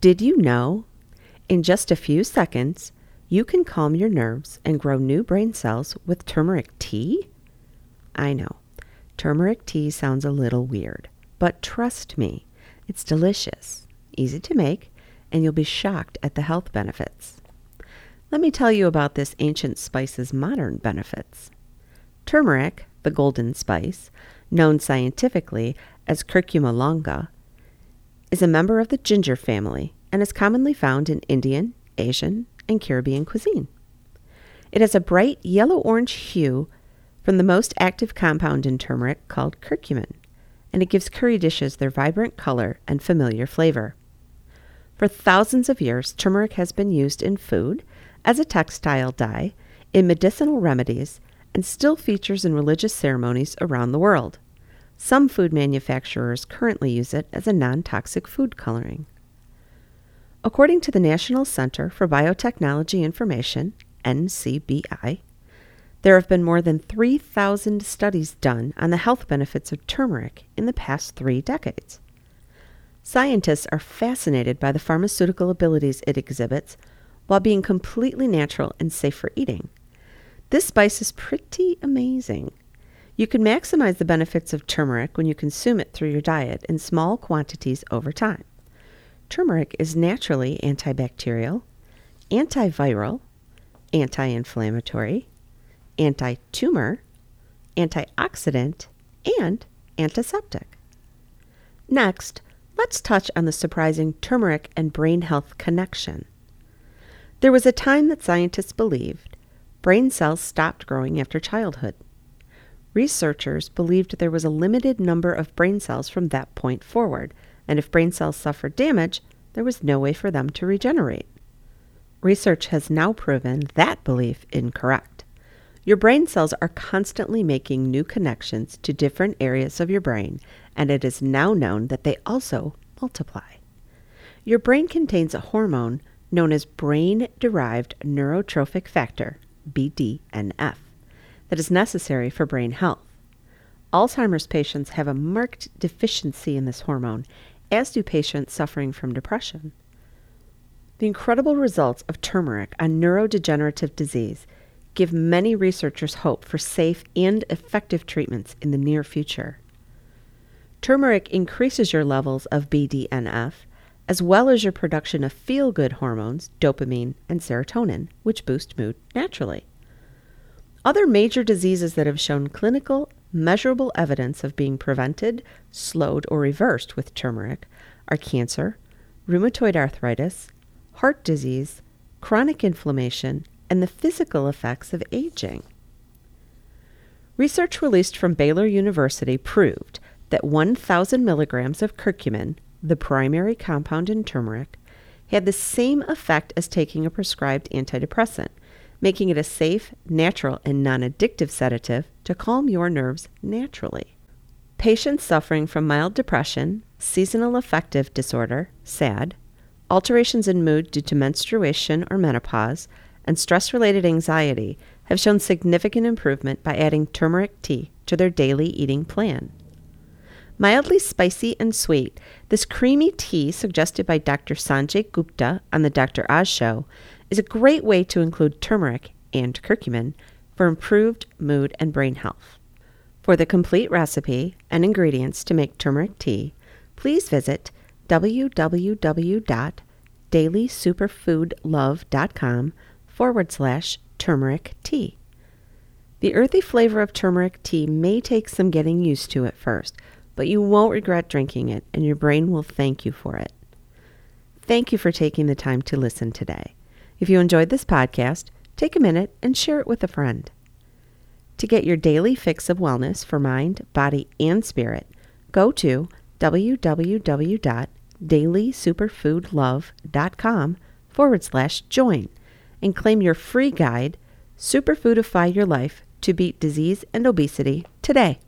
Did you know? In just a few seconds, you can calm your nerves and grow new brain cells with turmeric tea? I know, turmeric tea sounds a little weird, but trust me, it's delicious, easy to make, and you'll be shocked at the health benefits. Let me tell you about this ancient spice's modern benefits. Turmeric, the golden spice, known scientifically as curcuma longa, is a member of the ginger family and is commonly found in Indian, Asian, and Caribbean cuisine. It has a bright yellow orange hue from the most active compound in turmeric called curcumin, and it gives curry dishes their vibrant color and familiar flavor. For thousands of years, turmeric has been used in food, as a textile dye, in medicinal remedies, and still features in religious ceremonies around the world. Some food manufacturers currently use it as a non toxic food coloring. According to the National Center for Biotechnology Information, NCBI, there have been more than 3,000 studies done on the health benefits of turmeric in the past three decades. Scientists are fascinated by the pharmaceutical abilities it exhibits while being completely natural and safe for eating. This spice is pretty amazing. You can maximize the benefits of turmeric when you consume it through your diet in small quantities over time. Turmeric is naturally antibacterial, antiviral, anti inflammatory, anti tumor, antioxidant, and antiseptic. Next, let's touch on the surprising turmeric and brain health connection. There was a time that scientists believed brain cells stopped growing after childhood. Researchers believed there was a limited number of brain cells from that point forward, and if brain cells suffered damage, there was no way for them to regenerate. Research has now proven that belief incorrect. Your brain cells are constantly making new connections to different areas of your brain, and it is now known that they also multiply. Your brain contains a hormone known as brain derived neurotrophic factor, BDNF that is necessary for brain health. Alzheimer's patients have a marked deficiency in this hormone, as do patients suffering from depression. The incredible results of turmeric on neurodegenerative disease give many researchers hope for safe and effective treatments in the near future. Turmeric increases your levels of BDNF, as well as your production of feel good hormones, dopamine and serotonin, which boost mood naturally. Other major diseases that have shown clinical, measurable evidence of being prevented, slowed, or reversed with turmeric are cancer, rheumatoid arthritis, heart disease, chronic inflammation, and the physical effects of aging. Research released from Baylor University proved that 1,000 milligrams of curcumin, the primary compound in turmeric, had the same effect as taking a prescribed antidepressant making it a safe, natural, and non addictive sedative to calm your nerves naturally. Patients suffering from mild depression, seasonal affective disorder, SAD, alterations in mood due to menstruation or menopause, and stress related anxiety have shown significant improvement by adding turmeric tea to their daily eating plan. Mildly spicy and sweet, this creamy tea suggested by Dr. Sanjay Gupta on the Dr. Oz show is a great way to include turmeric and curcumin for improved mood and brain health. For the complete recipe and ingredients to make turmeric tea, please visit www.dailysuperfoodlove.com forward slash turmeric tea. The earthy flavor of turmeric tea may take some getting used to at first, but you won't regret drinking it and your brain will thank you for it. Thank you for taking the time to listen today. If you enjoyed this podcast, take a minute and share it with a friend. To get your daily fix of wellness for mind, body, and spirit, go to www.dailysuperfoodlove.com forward slash join and claim your free guide, Superfoodify Your Life to Beat Disease and Obesity today.